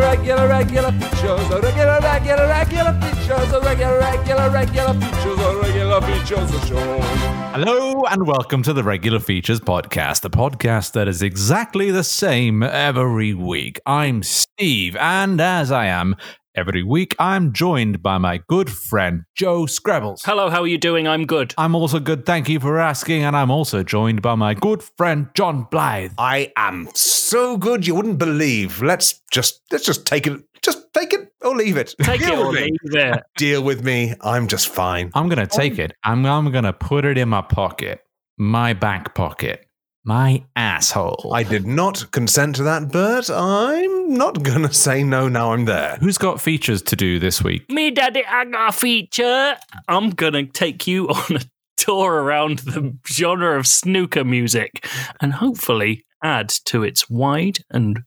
regular, regular, regular features, a regular, regular, regular features, a regular, regular, regular features, a regular features show. Hello and welcome to the Regular Features Podcast, the podcast that is exactly the same every week. I'm Steve, and as I am every week, I'm joined by my good friend Joe Scrabbles. Hello, how are you doing? I'm good. I'm also good, thank you for asking, and I'm also joined by my good friend John Blythe. I am so good you wouldn't believe. Let's just let's just take it. Just take it or leave it. Take it Deal or with me. leave it. Deal with me. I'm just fine. I'm gonna take it. I'm I'm gonna put it in my pocket, my back pocket, my asshole. I did not consent to that, but I'm not gonna say no now I'm there. Who's got features to do this week? Me, daddy, I got a feature. I'm gonna take you on a tour around the genre of snooker music and hopefully add to its wide and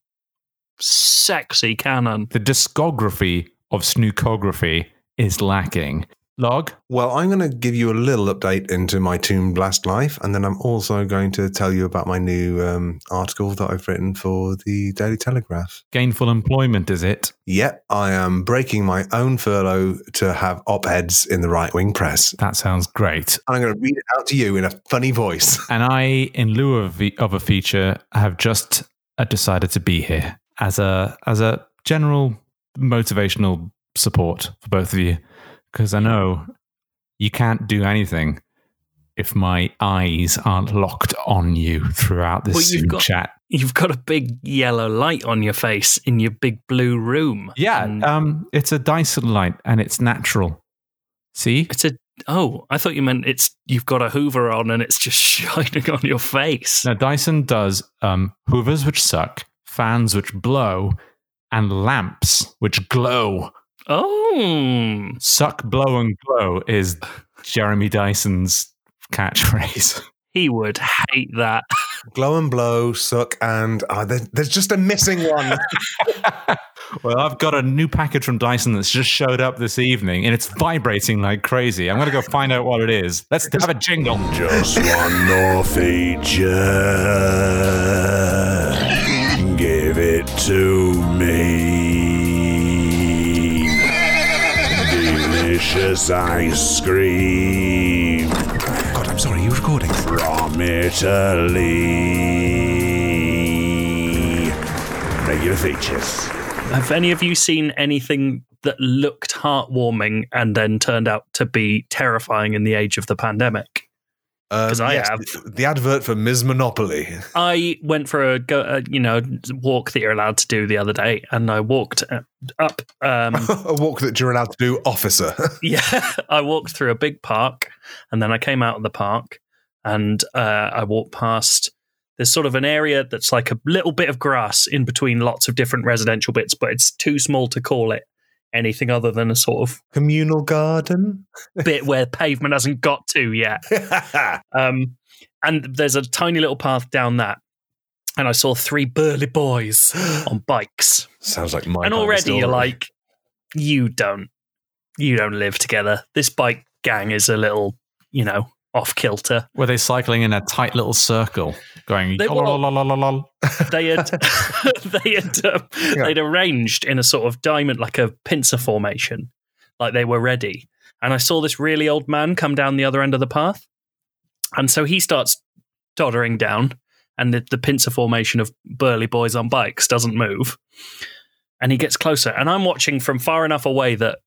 sexy canon. The discography of snookography is lacking. Log, Well, I'm going to give you a little update into my Toon Blast life, and then I'm also going to tell you about my new um, article that I've written for the Daily Telegraph. gainful employment, is it? Yep, I am breaking my own furlough to have op eds in the right wing press. That sounds great. And I'm going to read it out to you in a funny voice. And I, in lieu of, the, of a feature, have just uh, decided to be here as a as a general motivational support for both of you, because I know you can't do anything if my eyes aren't locked on you throughout this Well, you've Zoom got- chat. You've got a big yellow light on your face in your big blue room. Yeah, And um, it's a Dyson light and it's natural. See, it's a. Oh, I thought you meant it's you've got a Hoover on and it's just shining on your face. Now, Dyson does um, hoovers which suck, fans which blow, and lamps which glow. Oh, Suck, blow, and glow is Jeremy Dyson's catchphrase. he would hate that. Glow and blow, suck, and uh, there, there's just a missing one. well, I've got a new package from Dyson that's just showed up this evening, and it's vibrating like crazy. I'm going to go find out what it is. Let's have a jingle. Just one more feature. Give it to me. Delicious ice cream God, I'm sorry, You're recording? from Italy. Regular features. Have any of you seen anything that looked heartwarming and then turned out to be terrifying in the age of the pandemic? 'Cause I have. The, the advert for Ms. Monopoly. I went for a, go, uh you know walk that you're allowed to do the other day, and I walked uh, up. Um, a walk that you're allowed to do, officer. yeah, I walked through a big park, and then I came out of the park, and uh, I walked past. There's sort of an area that's like a little bit of grass in between lots of different residential bits, but it's too small to call it anything other than a sort of Communal garden. bit where pavement hasn't got to yet. Um, and there's a tiny little path down that. And I saw three burly boys on bikes. Sounds like my and already you're like, you don't, you don't live together. This bike gang is a little, you know, off kilter. Were they cycling in a tight little circle, going? They were-? They had, they had, um, they'd arranged in a sort of diamond, like a pincer formation, like they were ready. And I saw this really old man come down the other end of the path, and so he starts doddering down, and the, the pincer formation of burly boys on bikes doesn't move. And he gets closer, and I'm watching from far enough away that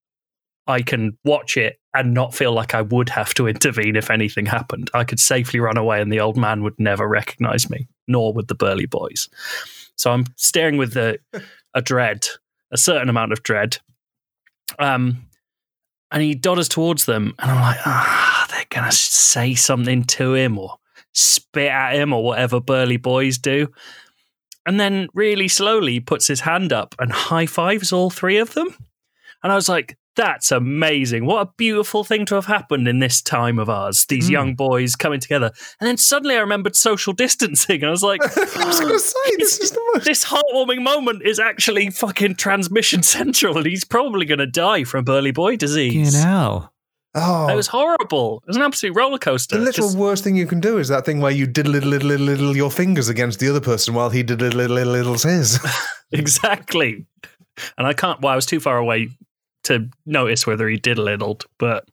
I can watch it and not feel like I would have to intervene if anything happened. I could safely run away, and the old man would never recognize me, nor would the burly boys. So I'm staring with a, a dread, a certain amount of dread. Um, and he dodders towards them, and I'm like, ah, they're gonna say something to him or spit at him or whatever burly boys do. And then, really slowly, puts his hand up and high fives all three of them. And I was like, that's amazing. What a beautiful thing to have happened in this time of ours. These Hmm. young boys coming together. And then suddenly I remembered social distancing. And I was like, I was going to say, this is the most. this heartwarming moment is actually fucking transmission central. And he's probably going to die from burly boy disease. You disease. know. Oh, It was horrible. It was an absolute roller coaster. the literal Just- worst thing you can do is that thing where you did little, little, little, little your fingers against the other person while he did little, little, little, little his. exactly. and I can't. Well, I was too far away to notice whether he diddle-iddled, but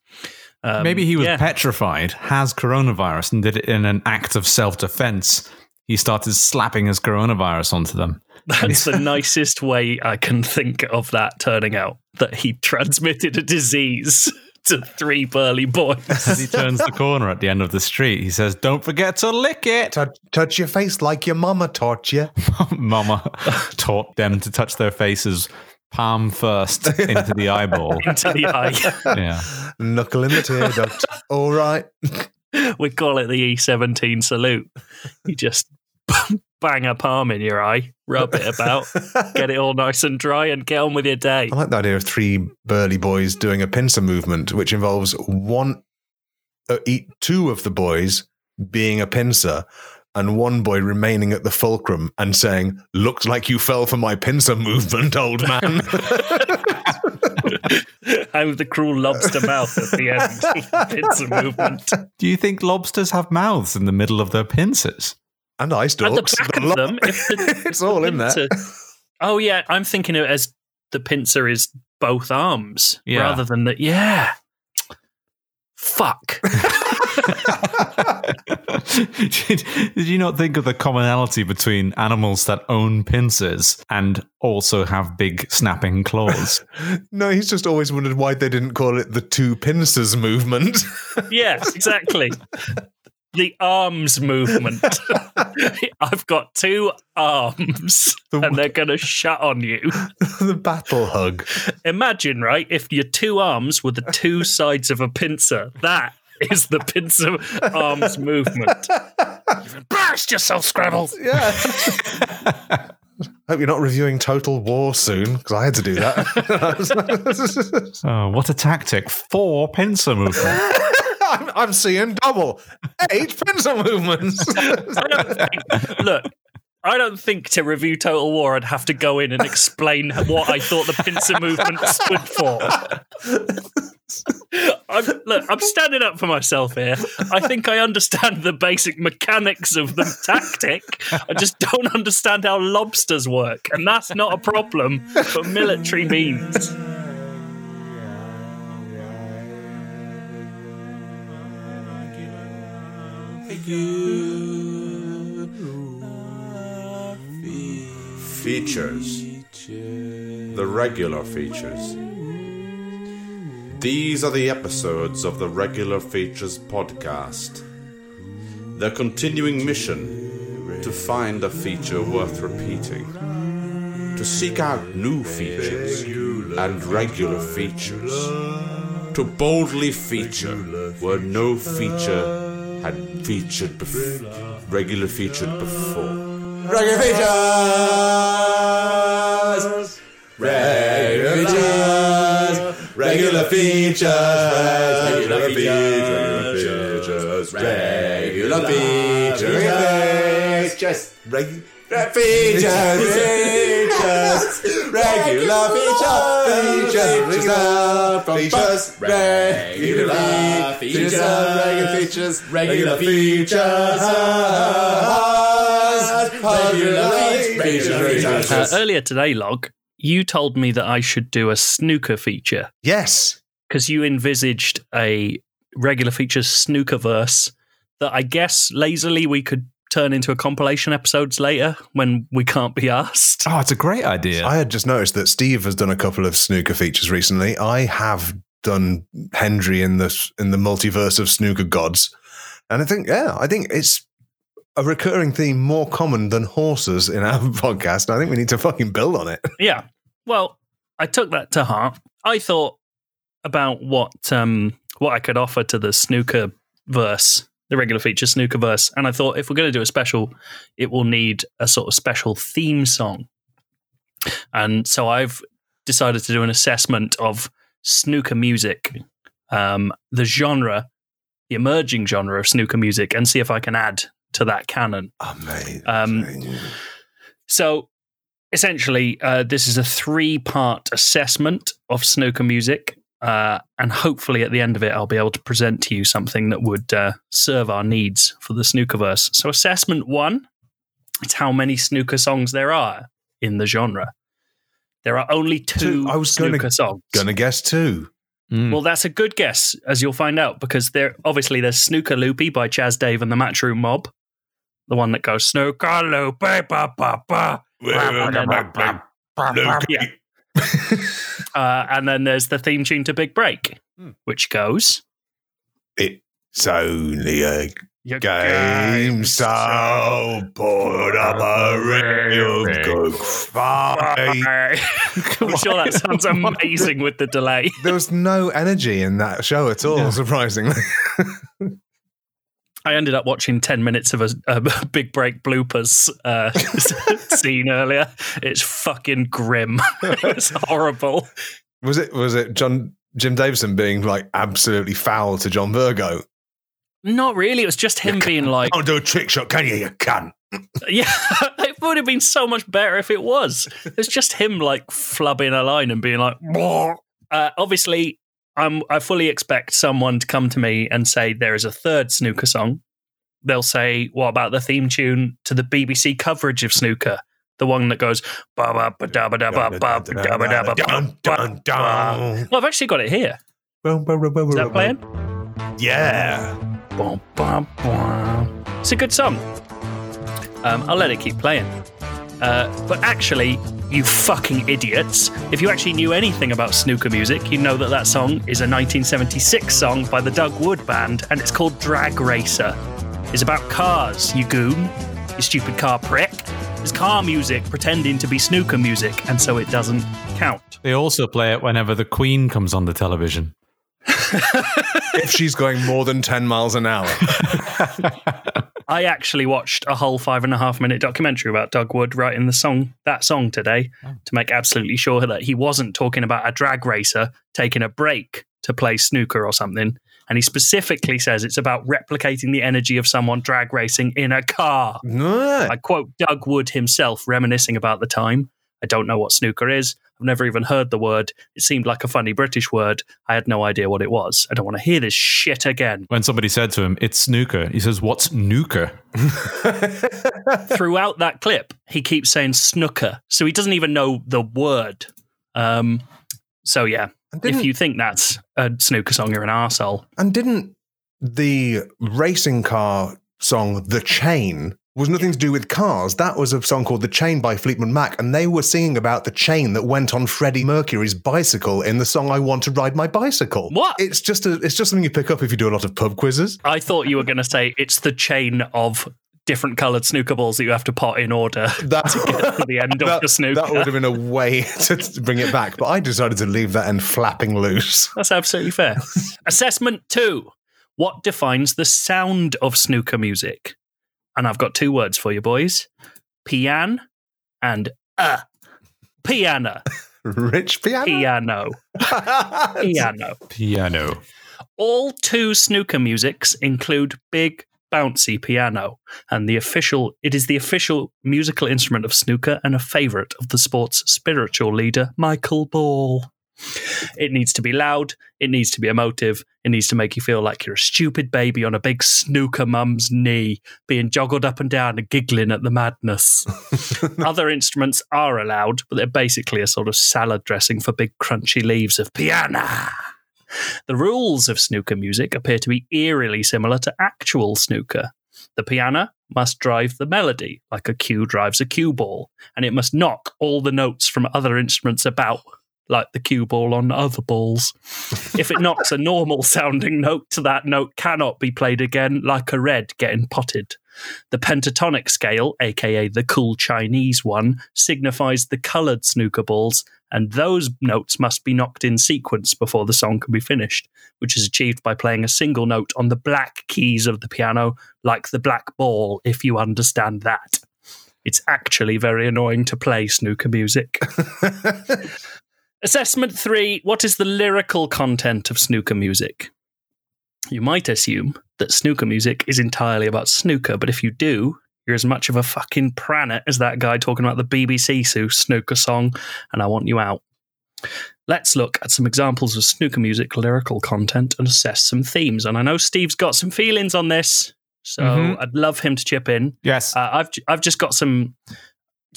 um, Maybe he was yeah. petrified, has coronavirus, and did it in an act of self defense. He started slapping his coronavirus onto them. That's the nicest way I can think of that turning out. That he transmitted a disease to three burly boys. As he turns the corner at the end of the street, he says, Don't forget to lick it. Touch, touch your face like your mama taught you. Mama taught them to touch their faces palm first into the eyeball. into the eye. Yeah. Knuckle in the tear duct. All right. we call it the E17 salute. You just bang a palm in your eye, rub it about, get it all nice and dry, and get on with your day. I like the idea of three burly boys doing a pincer movement, which involves one, uh, eat two of the boys being a pincer, and one boy remaining at the fulcrum and saying, "Looks like you fell for my pincer movement, old man." I'm the cruel lobster mouth at the end. Pincer movement. Do you think lobsters have mouths in the middle of their pincers? and ice At the dogs. back The of lo- them, the, it's all in there. Oh yeah, I'm thinking of it as the pincer is both arms Yeah. rather than the yeah. Fuck. Did, did you not think of the commonality between animals that own pincers and also have big snapping claws? No, he's just always wondered why they didn't call it the two pincers movement. yes, exactly. The arms movement. I've got two arms The- and they're going to shut on you. the battle hug. Imagine, right, if your two arms were the two sides of a pincer. That is the pincer arms movement. You've embarrassed yourself, Scrabble. Yeah. Hope you're not reviewing Total War soon, because I had to do that. Oh, what a tactic. Four pincer movements. I'm, I'm seeing double. Eight pincer movements. I don't think, look, I don't think to review Total War I'd have to go in and explain what I thought the pincer movement stood for. I'm, look, I'm standing up for myself here. I think I understand the basic mechanics of the tactic. I just don't understand how lobsters work, and that's not a problem for military means. Features. The regular features. These are the episodes of the Regular Features podcast. Their continuing mission to find a feature worth repeating, to seek out new features and regular features, to boldly feature where no feature had featured bef- regular featured before. Regular features! Regular features! Regular features! Regular features! Regular features! Just regular features! Features! Regular features! Features! Regular features! Regular features! Regular features! Regular features! Uh, earlier today, Log, you told me that I should do a snooker feature. yes. because you envisaged a regular features snooker verse that I guess lazily we could turn into a compilation episodes later when we can't be asked. Oh, it's a great idea. I had just noticed that Steve has done a couple of snooker features recently. I have done Hendry in the in the multiverse of snooker gods, and I think yeah, I think it's a recurring theme more common than horses in our podcast. I think we need to fucking build on it. Yeah. Well, I took that to heart. I thought about what um what I could offer to the snooker verse, the regular feature snooker verse, and I thought if we're going to do a special, it will need a sort of special theme song. And so I've decided to do an assessment of snooker music, um, the genre, the emerging genre of snooker music, and see if I can add to that canon. Amazing. Um, So essentially, uh, this is a three part assessment of snooker music. Uh, and hopefully, at the end of it, I'll be able to present to you something that would uh, serve our needs for the snookerverse. So, assessment one it's how many snooker songs there are in the genre. There are only two, Two. I was gonna- snooker songs. Gonna guess two. Mm. Well, that's a good guess, as you'll find out, because there obviously there's Snooker Loopy by Chas Dave and the Matchroom Mob, the one that goes Snooker Loopy, ba ba ba. Yeah. Uh, and then there's the theme tune to Big Break, Hmm. which goes It's only a Your game, so put up a real good fight. I'm sure that sounds amazing with the delay. There was no energy in that show at all, Yeah. surprisingly. I ended up watching 10 minutes of a, a big break bloopers uh, scene earlier. It's fucking grim. it's horrible. Was it was it John Jim Davidson being like absolutely foul to John Virgo? Not really. It was just him being like, Don't do a trick shot, can you, you cunt? yeah, it would have been so much better if it was. It's just him like flubbing a line and being like, uh, obviously, I'm, I fully expect someone to come to me and say there is a third snooker song. They'll say, what about the theme tune to the BBC coverage of snooker? The one that goes, ba ba ba da ba da ba ba da ba da ba Dun, dun, dun. Well, I've actually got it here. Is that playing? Yeah. It's a good song. Um, I'll let it keep playing. Uh, but actually, you fucking idiots, if you actually knew anything about snooker music, you know that that song is a 1976 song by the Doug Wood Band, and it's called Drag Racer. It's about cars, you goon, you stupid car prick. It's car music pretending to be snooker music, and so it doesn't count. They also play it whenever the Queen comes on the television. if she's going more than 10 miles an hour. I actually watched a whole five and a half minute documentary about Doug Wood writing the song that song today oh. to make absolutely sure that he wasn't talking about a drag racer taking a break to play snooker or something. And he specifically says it's about replicating the energy of someone drag racing in a car. I quote Doug Wood himself reminiscing about the time. I don't know what snooker is. I've never even heard the word. It seemed like a funny British word. I had no idea what it was. I don't want to hear this shit again. When somebody said to him, "It's snooker," he says, "What's snooker?" throughout that clip, he keeps saying snooker, so he doesn't even know the word. Um, so yeah, if you think that's a snooker song, you're an arsehole. and didn't the racing car song The Chain was nothing to do with cars. That was a song called The Chain by Fleetwood Mac, and they were singing about the chain that went on Freddie Mercury's bicycle in the song I Want to Ride My Bicycle. What? It's just a it's just something you pick up if you do a lot of pub quizzes. I thought you were going to say it's the chain of different coloured snooker balls that you have to pot in order That, to get to the end of the snooker. that would have been a way to, to bring it back, but I decided to leave that end flapping loose. That's absolutely fair. Assessment two: What defines the sound of snooker music? And I've got two words for you, boys: pian and uh. Piano, Rich piano. piano, piano. Piano. All two snooker musics include big bouncy piano, and the official it is the official musical instrument of snooker and a favourite of the sport's spiritual leader, Michael Ball. It needs to be loud, it needs to be emotive, it needs to make you feel like you're a stupid baby on a big snooker mum's knee, being joggled up and down and giggling at the madness. Other instruments are allowed, but they're basically a sort of salad dressing for big crunchy leaves of piano. The rules of snooker music appear to be eerily similar to actual snooker. The piano must drive the melody, like a cue drives a cue ball, and it must knock all the notes from other instruments about, like the cue ball on other balls. if it knocks a normal sounding note, that note cannot be played again, like a red getting potted. The pentatonic scale, aka the cool Chinese one, signifies the coloured snooker balls, and those notes must be knocked in sequence before the song can be finished, which is achieved by playing a single note on the black keys of the piano, like the black ball, if you understand that. It's actually very annoying to play snooker music. Assessment three What is the lyrical content of snooker music? You might assume that snooker music is entirely about snooker, but if you do, you're as much of a fucking pranet as that guy talking about the BBC Sue snooker song, and I want you out. Let's look at some examples of snooker music lyrical content and assess some themes. And I know Steve's got some feelings on this, so Mhm. I'd love him to chip in. Yes. Uh, I've I've just got some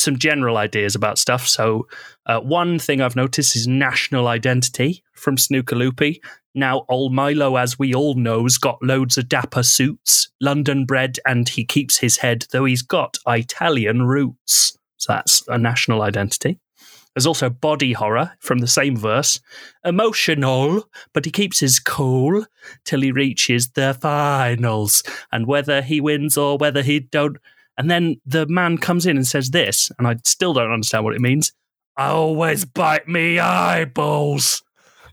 some general ideas about stuff. So, uh, one thing I've noticed is national identity from Snooker Loopy. Now, old Milo, as we all knows, got loads of dapper suits, London bred, and he keeps his head, though he's got Italian roots. So that's a national identity. There's also body horror from the same verse. Emotional, but he keeps his cool till he reaches the finals. And whether he wins or whether he don't. And then the man comes in and says this, and I still don't understand what it means. I always bite me eyeballs.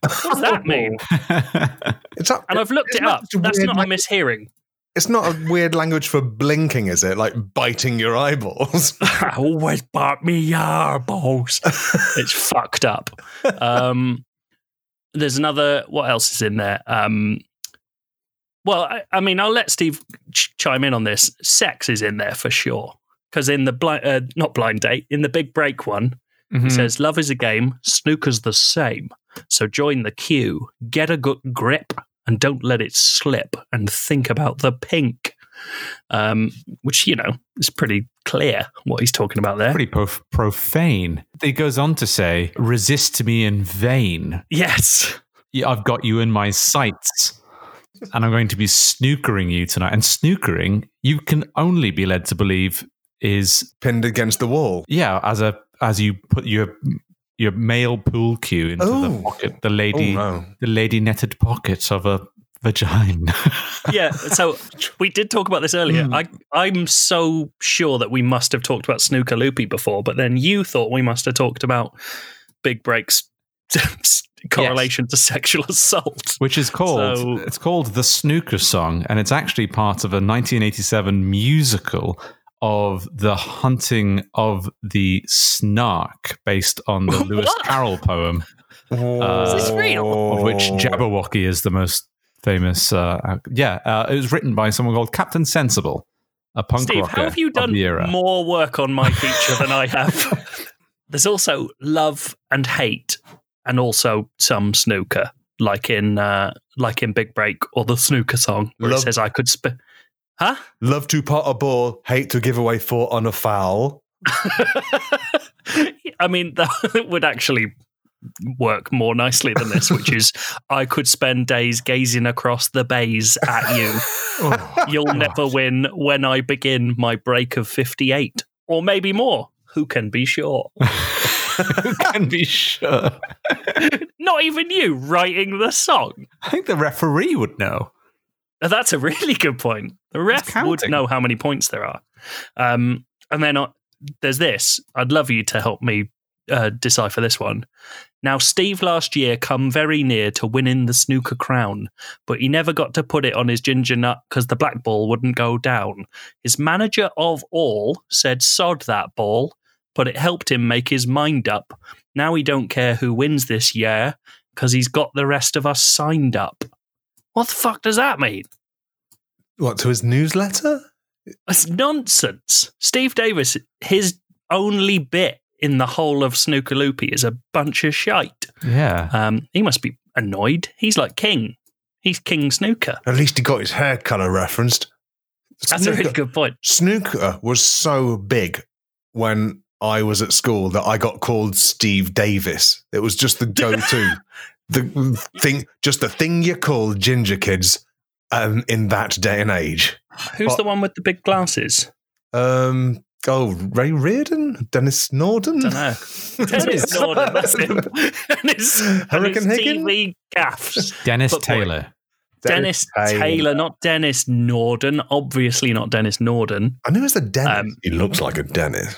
What does that mean? It's up, And I've looked it up. That's not a lang- mishearing. It's not a weird language for blinking, is it? Like biting your eyeballs. I always bite me eyeballs. it's fucked up. Um, there's another. What else is in there? Um, well, I, I mean, I'll let Steve ch- chime in on this. Sex is in there for sure. Because in the blind, uh, not blind date, in the big break one, Mhm. it says, "Love is a game. Snooker's the same. So join the queue. Get a good grip." And don't let it slip. And think about the pink, um, which you know is pretty clear what he's talking about there. pretty prof- profane. It goes on to say, "Resist me in vain. Yes. Yeah, I've got you in my sights." And I'm going to be snookering you tonight. And snookering, you can only be led to believe, is Pinned against the wall. yeah, as a as you put your your male pool cue into the Oh. pocket, the Oh, lady no. the lady netted pocket of a vagina. Yeah. So we did talk about this earlier. Hmm. I, I'm so sure that we must have talked about Snooker Loopy before, but then you thought we must have talked about Big Break's correlation to sexual assault. which is called So- it's called the snooker song and it's actually part of a 1987 musical of the hunting of the snark based on the lewis carroll poem Is this real? of which jabberwocky is the most famous uh, yeah uh, it was written by someone called captain sensible a punk Steve, rocker how have you done more work on my feature than I have? There's also love and hate, and also some snooker, like in uh, like in Big Break or the snooker song, where Love- it says I could sp- Huh? Love to pot a ball, hate to give away four on a foul. I mean, that would actually work more nicely than this, which is I could spend days gazing across the bays at you. Oh, You'll God. never win when I begin my break of 58, or maybe more. Who can be sure? Who can be sure Not even you writing the song. i think the referee would know That's a really good point. The ref would know how many points there are. Um, and then uh, there's this. I'd love you to help me uh, decipher this one. Now, Steve last year come very near to winning the snooker crown, but he never got to put it on his ginger nut because the black ball wouldn't go down. His manager of all said sod that ball, but it helped him make his mind up. Now he don't care who wins this year because he's got the rest of us signed up. What the fuck does that mean? What, to his newsletter? It's nonsense. Steve Davis, his only bit in the whole of Snooker Loopy is a bunch of shite. yeah Um, he must be annoyed. He's like King. He's King Snooker. At least he got his hair colour referenced. That's a really good point. Snooker was so big when I was at school that I got called Steve Davis. It was just the go-to, the thing, just the thing you call ginger kids um, in that day and age. Who's What? the one with the big glasses? Um, oh, Ray Reardon, Denis Norden. don't know. Denis Norden. That's him. Dennis, Hurricane Dennis Higgin? TV gaffs. dennis But boy, taylor Dennis Taylor. not Denis Norden. Obviously not Denis Norden. I knew it was a Dennis. Um, he looks like a Dennis.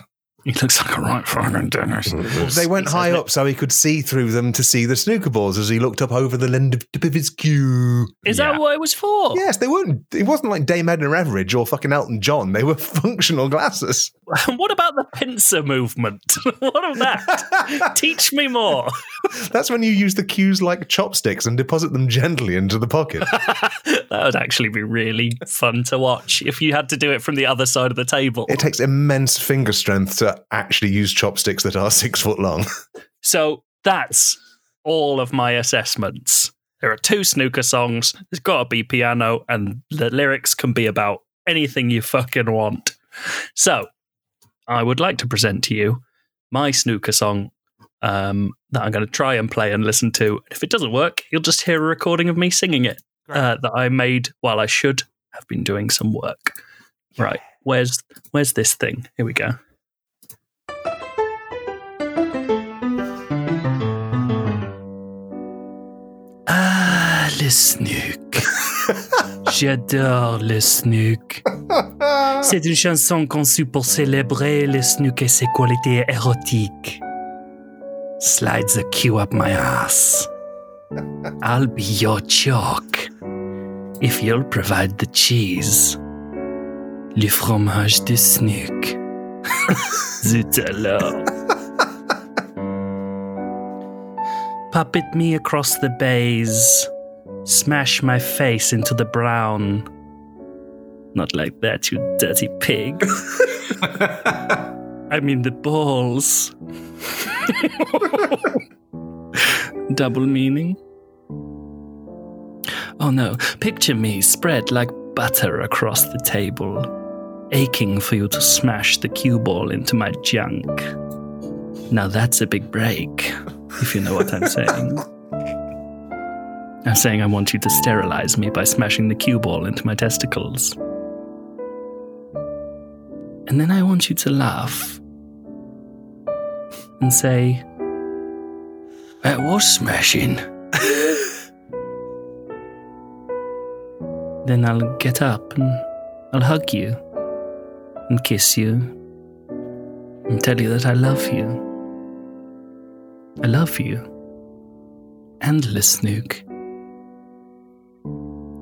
He looks like a right fucking Dennis. Mm-hmm. They went He high says up so he could see through them to see the snooker balls as he looked up over the lend tip of his cue. Is Yeah. that what it was for? Yes, they weren't. It wasn't like Dame Edna Everage or fucking Elton John. They were functional glasses. what about the pincer movement? what of that? Teach me more. That's when you use the cues like chopsticks and deposit them gently into the pocket. that would actually be really fun to watch if you had to do it from the other side of the table. it takes immense finger strength to actually use chopsticks that are six foot long. So that's all of my assessments. There are two snooker songs. There's got to be piano, and the lyrics can be about anything you fucking want. So I would like to present to you my snooker song um, that I'm going to try and play and listen to. If it doesn't work, you'll just hear a recording of me singing it uh, that I made while I should have been doing some work. Right. Where's where's this thing? Here we go. Ah, le snook. J'adore le snook. C'est une chanson conçue pour célébrer le snook et ses qualités érotiques. Slide the cue up my ass. I'll be your chalk if you'll provide the cheese. Le fromage de snook. Zut alors. Puppet me across the bays. Smash my face into the brown. Not like that, you dirty pig. I mean the balls. Double meaning. Oh no, picture me spread like butter across the table, aching for you to smash the cue ball into my junk. Now that's a big break, if you know what I'm saying. I'm saying I want you to sterilize me by smashing the cue ball into my testicles. And then I want you to laugh and say, That was smashing. then I'll get up and I'll hug you and kiss you and tell you that I love you. I love you. And le snook.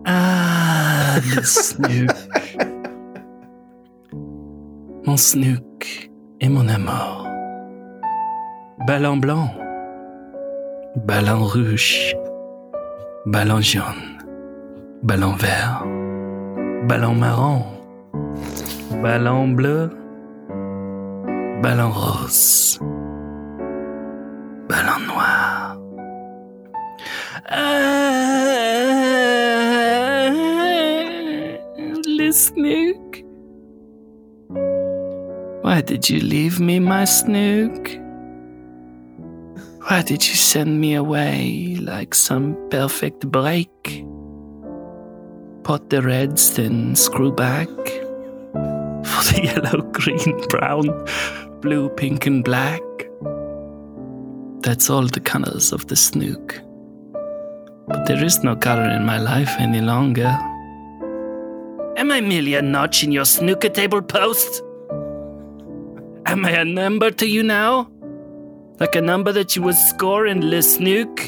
Ah, le snook. Mon snook et mon amour. Ballon blanc. Ballon rouge. Ballon jaune. Ballon vert. Ballon marron. Ballon bleu. Ballon rose. Why did you leave me, my snook? Why did you send me away like some perfect break? Pot the reds, then screw back. For the yellow, green, brown, blue, pink, and black. That's all the colors of the snook. But there is no color in my life any longer. Am I merely a notch in your snooker table post? Am I a number to you now? Like a number that you would score in Le Snook?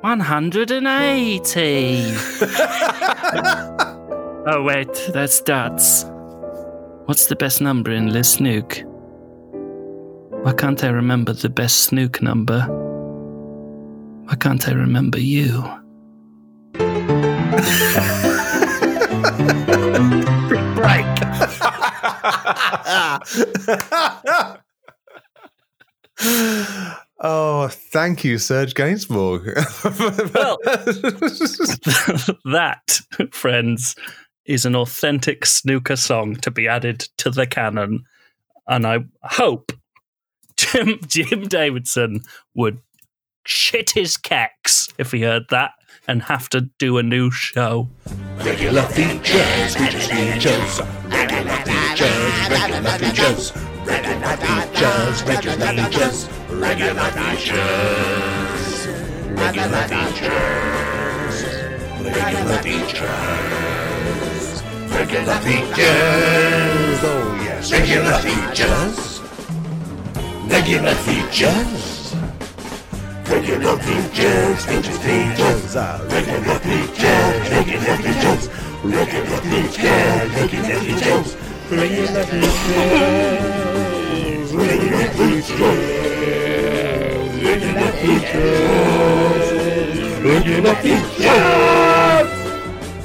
180. oh, wait, that's dots. What's the best number in Le Snook? Why can't I remember the best Snook number? Why can't I remember you? oh, thank you, Serge Gainsbourg. Well- that, friends, is an authentic snooker song to be added to the canon. And I hope Jim, Jim Davidson would shit his cacks if he heard that and have to do a new show. Regular features, features, features. Regular features, regular features. Regular features, regular features. Regular features. Regular features. Regular features. Regular features. Oh yes. Regular features. Regular features. Regular features, features, features. Regular features, regular features. Regular features, regular features. Regular features. Regular features. Regular features. Regular features.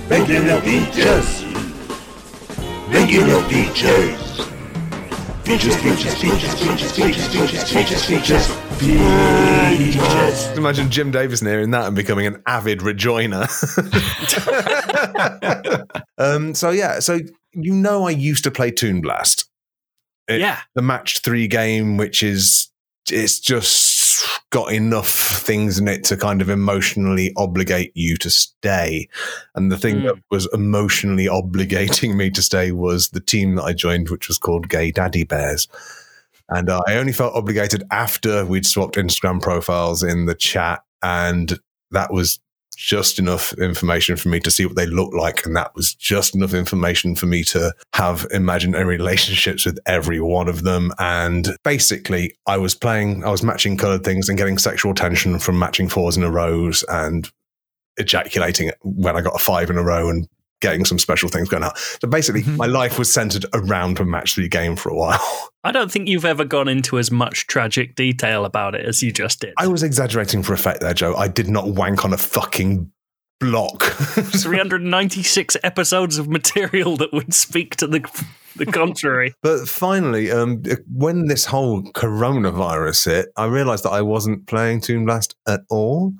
Regular features. Regular features. Features, features, features, features, features, features, features, features, features. Imagine Jim Davis hearing that and becoming an avid rejoiner. um, so yeah, so you know, I used to play Toon Blast. It- yeah. the match three game, which is it's just got enough things in it to kind of emotionally obligate you to stay. And the thing Mm. that was emotionally obligating me to stay was the team that I joined, which was called Gay Daddy Bears. And uh, I only felt obligated after we'd swapped Instagram profiles in the chat. And that was just enough information for me to see what they look like. And that was just enough information for me to have imaginary relationships with every one of them. And basically, I was playing, I was matching colored things and getting sexual tension from matching fours in a rows and ejaculating when I got a five in a row and getting some special things going out. So basically, Mhm. my life was centered around a match three game for a while. I don't think you've ever gone into as much tragic detail about it as you just did. I was exaggerating for effect there, Joe. I did not wank on a fucking block. 396 episodes of material that would speak to the the contrary. But finally, um, when this whole coronavirus hit, I realized that I wasn't playing Toon Blast at all.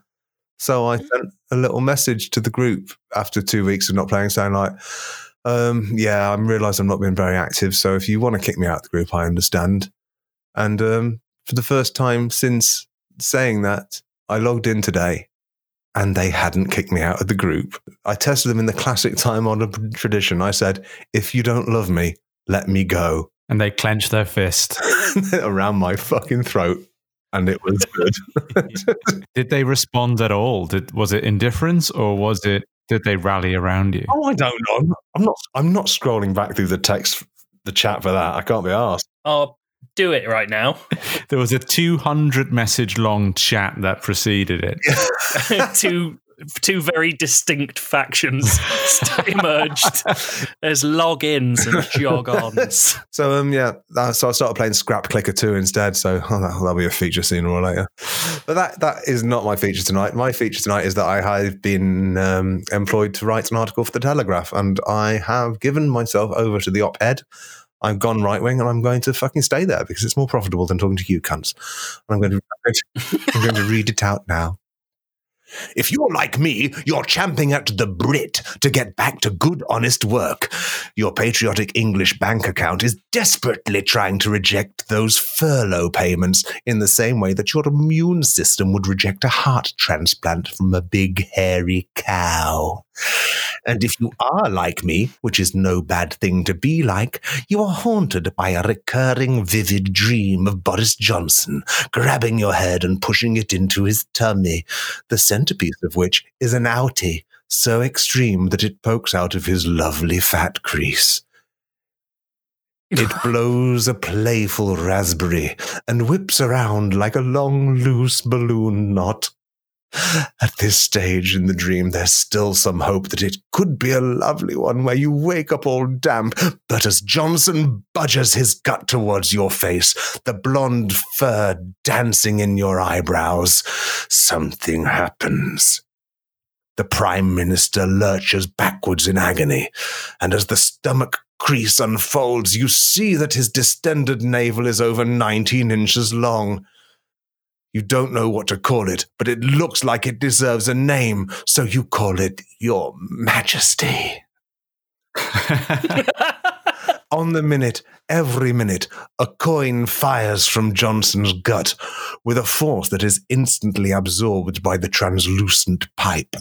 So I sent a little message to the group after two weeks of not playing, saying like, um, "Yeah, I realise I'm not being very active. So if you want to kick me out of the group, I understand." And um, for the first time since saying that, I logged in today, and they hadn't kicked me out of the group. I tested them in the classic time-honored tradition. I said, "If you don't love me, let me go." And they clenched their fist. around my fucking throat, and it was good. Did they respond at all? Did was it indifference or was it did they rally around you? oh, I don't know. I'm not, I'm not. I'm not scrolling back through the text, the chat for that. I can't be asked. Oh, do it right now. There was a 200 message long chat that preceded it. two two very distinct factions emerged. There's logins and jog-ons. So um, yeah. So I started playing Scrap Clicker two instead. So oh, that- that'll be a feature sooner or later. But that that is not my feature tonight. My feature tonight is that I have been um, employed to write an article for the Telegraph, and I have given myself over to the op-ed. I've gone right wing, and I'm going to fucking stay there because it's more profitable than talking to you cunts. And I'm going to I'm going to read it out now. If you're like me, you're champing at the Brit to get back to good, honest work. Your patriotic English bank account is desperately trying to reject those furlough payments in the same way that your immune system would reject a heart transplant from a big, hairy cow. And if you are like me, which is no bad thing to be like, you are haunted by a recurring vivid dream of Boris Johnson grabbing your head and pushing it into his tummy, the centerpiece of which is an outie so extreme that it pokes out of his lovely fat crease. It blows a playful raspberry and whips around like a long, loose balloon knot. At this stage in the dream, there's still some hope that it could be a lovely one where you wake up all damp. But as Johnson budges his gut towards your face, the blonde fur dancing in your eyebrows, something happens. The Prime Minister lurches backwards in agony, and as the stomach crease unfolds, you see that his distended navel is over 19 inches long. You don't know what to call it, but it looks like it deserves a name, so you call it Your Majesty. On the minute, every minute, a coin fires from Johnson's gut with a force that is instantly absorbed by the translucent pipe.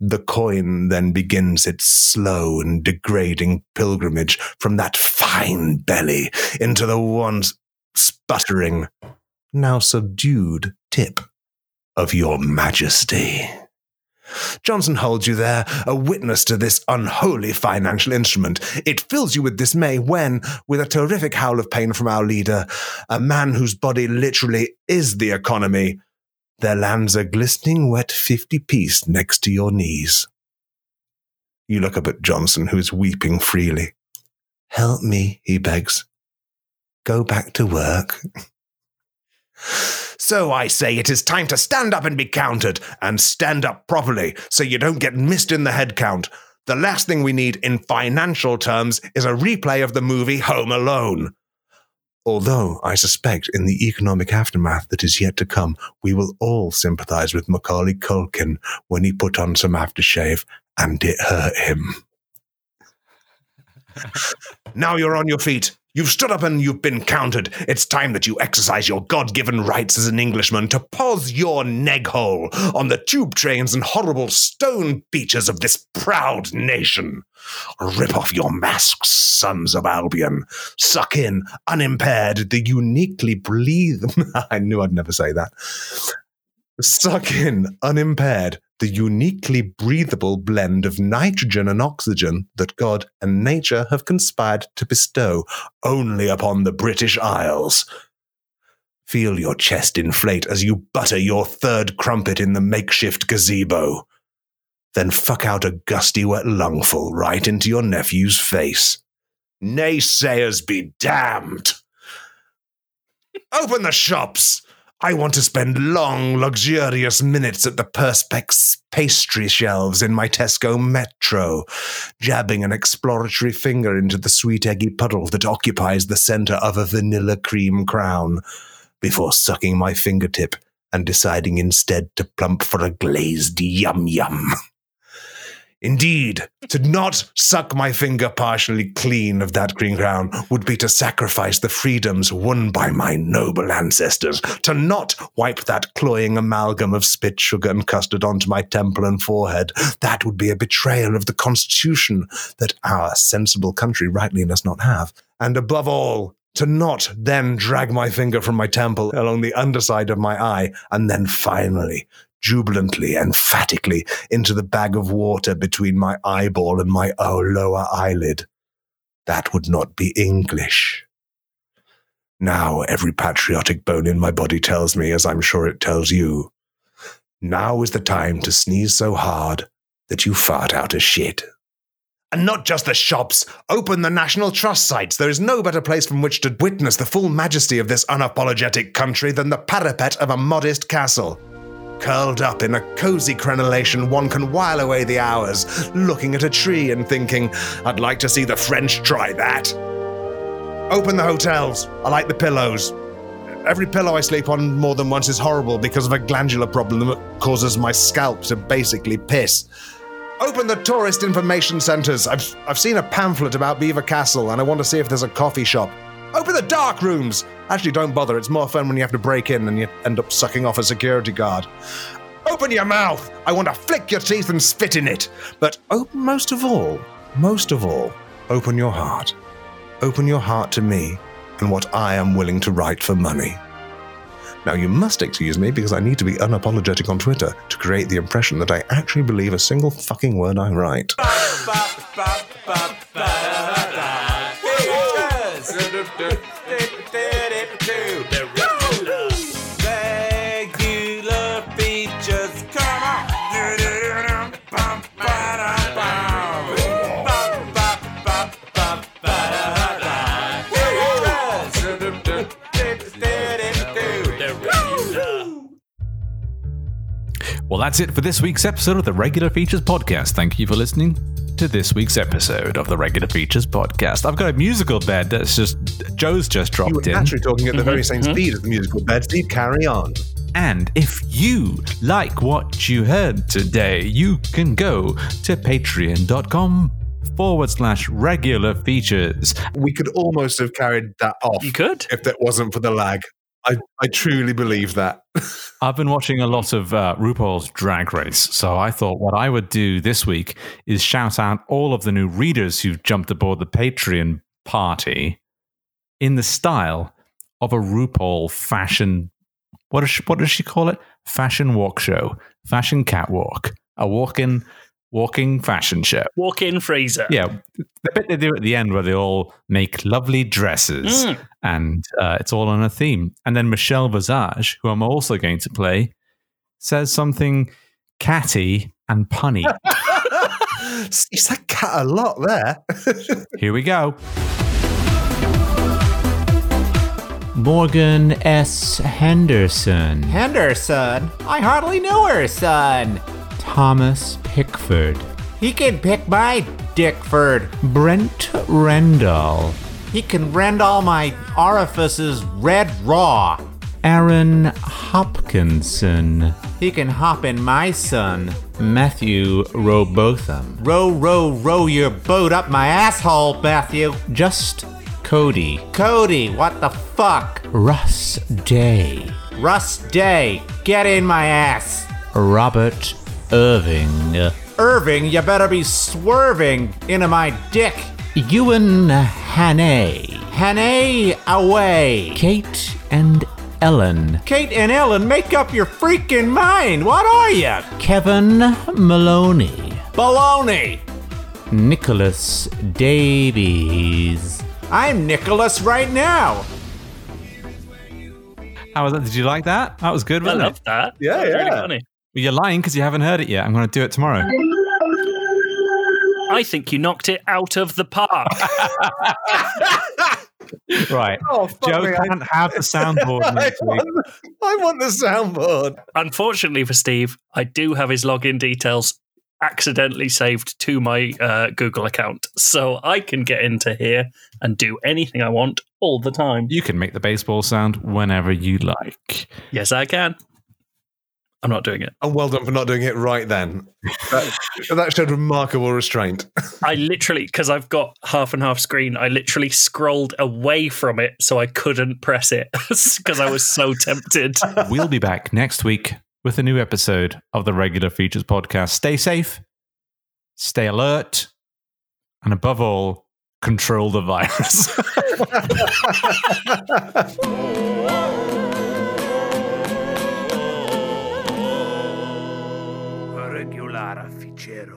The coin then begins its slow and degrading pilgrimage from that fine belly into the once sputtering, now subdued tip of your majesty. Johnson holds you there, a witness to this unholy financial instrument. It fills you with dismay when, with a terrific howl of pain from our leader, a man whose body literally is the economy, there lands a glistening wet 50 piece next to your knees. You look up at Johnson, who is weeping freely. Help me, he begs. Go back to work. So I say it is time to stand up and be counted, and stand up properly so you don't get missed in the head count. The last thing we need in financial terms is a replay of the movie Home Alone. Although I suspect in the economic aftermath that is yet to come, we will all sympathize with Macaulay Culkin when he put on some aftershave and it hurt him. now you're on your feet. You've stood up and you've been counted. It's time that you exercise your God given rights as an Englishman to pause your neg hole on the tube trains and horrible stone beaches of this proud nation. Rip off your masks, sons of Albion. Suck in, unimpaired, the uniquely breathe. I knew I'd never say that. Suck in, unimpaired, the uniquely breathable blend of nitrogen and oxygen that God and nature have conspired to bestow only upon the British Isles. Feel your chest inflate as you butter your third crumpet in the makeshift gazebo. Then fuck out a gusty wet lungful right into your nephew's face. Naysayers be damned! Open the shops! I want to spend long, luxurious minutes at the Perspex pastry shelves in my Tesco Metro, jabbing an exploratory finger into the sweet eggy puddle that occupies the center of a vanilla cream crown, before sucking my fingertip and deciding instead to plump for a glazed yum yum. Indeed, to not suck my finger partially clean of that green crown would be to sacrifice the freedoms won by my noble ancestors. To not wipe that cloying amalgam of spit, sugar, and custard onto my temple and forehead, that would be a betrayal of the constitution that our sensible country rightly does not have. And above all, to not then drag my finger from my temple along the underside of my eye, and then finally jubilantly, emphatically into the bag of water between my eyeball and my oh, lower eyelid. That would not be English. Now every patriotic bone in my body tells me, as I'm sure it tells you, now is the time to sneeze so hard that you fart out a shit. And not just the shops. Open the National Trust sites. There is no better place from which to witness the full majesty of this unapologetic country than the parapet of a modest castle. Curled up in a cozy crenellation, one can while away the hours, looking at a tree and thinking, I'd like to see the French try that. Open the hotels. I like the pillows. Every pillow I sleep on more than once is horrible because of a glandular problem that causes my scalp to basically piss. Open the tourist information centres. I've, I've seen a pamphlet about Belvoir Castle and I want to see if there's a coffee shop. Open the dark rooms. Actually, don't bother. It's more fun when you have to break in and you end up sucking off a security guard. Open your mouth. I want to flick your teeth and spit in it. But open most of all, most of all, open your heart. Open your heart to me and what I am willing to write for money. Now, you must excuse me because I need to be unapologetic on Twitter to create the impression that I actually believe a single fucking word I write. Well, that's it for this week's episode of the Regular Features Podcast. Thank you for listening to this week's episode of the Regular Features Podcast. I've got a musical bed that's just Joe's just You were dropped in. naturally talking at the very mm-hmm, same mm-hmm. speed as the musical bed. Steve, carry on. And if you like what you heard today, you can go to patreon.com forward slash regular features. We could almost have carried that off You could. if that wasn't for the lag. I, I truly believe that. I've been watching a lot of uh, RuPaul's Drag Race, so I thought what I would do this week is shout out all of the new readers who've jumped aboard the Patreon party in the style of a RuPaul fashion. What does she, what does she call it? Fashion walk show, fashion catwalk, a walking walking fashion show. Walk in freezer. Yeah, the bit they do at the end where they all make lovely dresses Mm. and uh, it's all on a theme. And then Michelle Visage, who I'm also going to play, says something catty and punny. you said cat a lot there. Here we go. Morgan S. Henderson. Henderson? I hardly knew her, son. Thomas Pickford. He can pick my Dickford. Brent Rendall. He can rend all my orifices red raw. Aaron Hopkinson. He can hop in my son. Matthew Robotham. Row, row, row your boat up my asshole, Matthew. Just Cody. Cody, what the fuck? Russ Day. Russ Day, get in my ass. Robert Irving. Irving, you better be swerving into my dick. Ewan Hannay. Hannay, away. Kate and Ellen. Kate and Ellen, make up your freaking mind. What are you? Kevin Maloney. Baloney. Nicholas Davies. I'm Nicholas right now. How was that? Did you like that? That was good, I wasn't it? I love that. Yeah, That was really yeah. funny. Well, You're lying because you haven't heard it yet. I'm going to do it tomorrow. I think you knocked it out of the park. right. Oh, Joe me, can't have the soundboard I next week. want, I want the soundboard. Unfortunately for Steve, I do have his login details accidentally saved to my uh, Google account, so I can get into here and do anything I want all the time. You can make the baseball sound whenever you like. Yes, I can. I'm not doing it. And well done for not doing it right then. That, that showed remarkable restraint. I literally, because I've got half and half screen, I literally scrolled away from it so I couldn't press it because I was so tempted. We'll be back next week with a new episode of the Regular Features podcast. Stay safe, stay alert, and above all, control the virus. cara, ficheiro.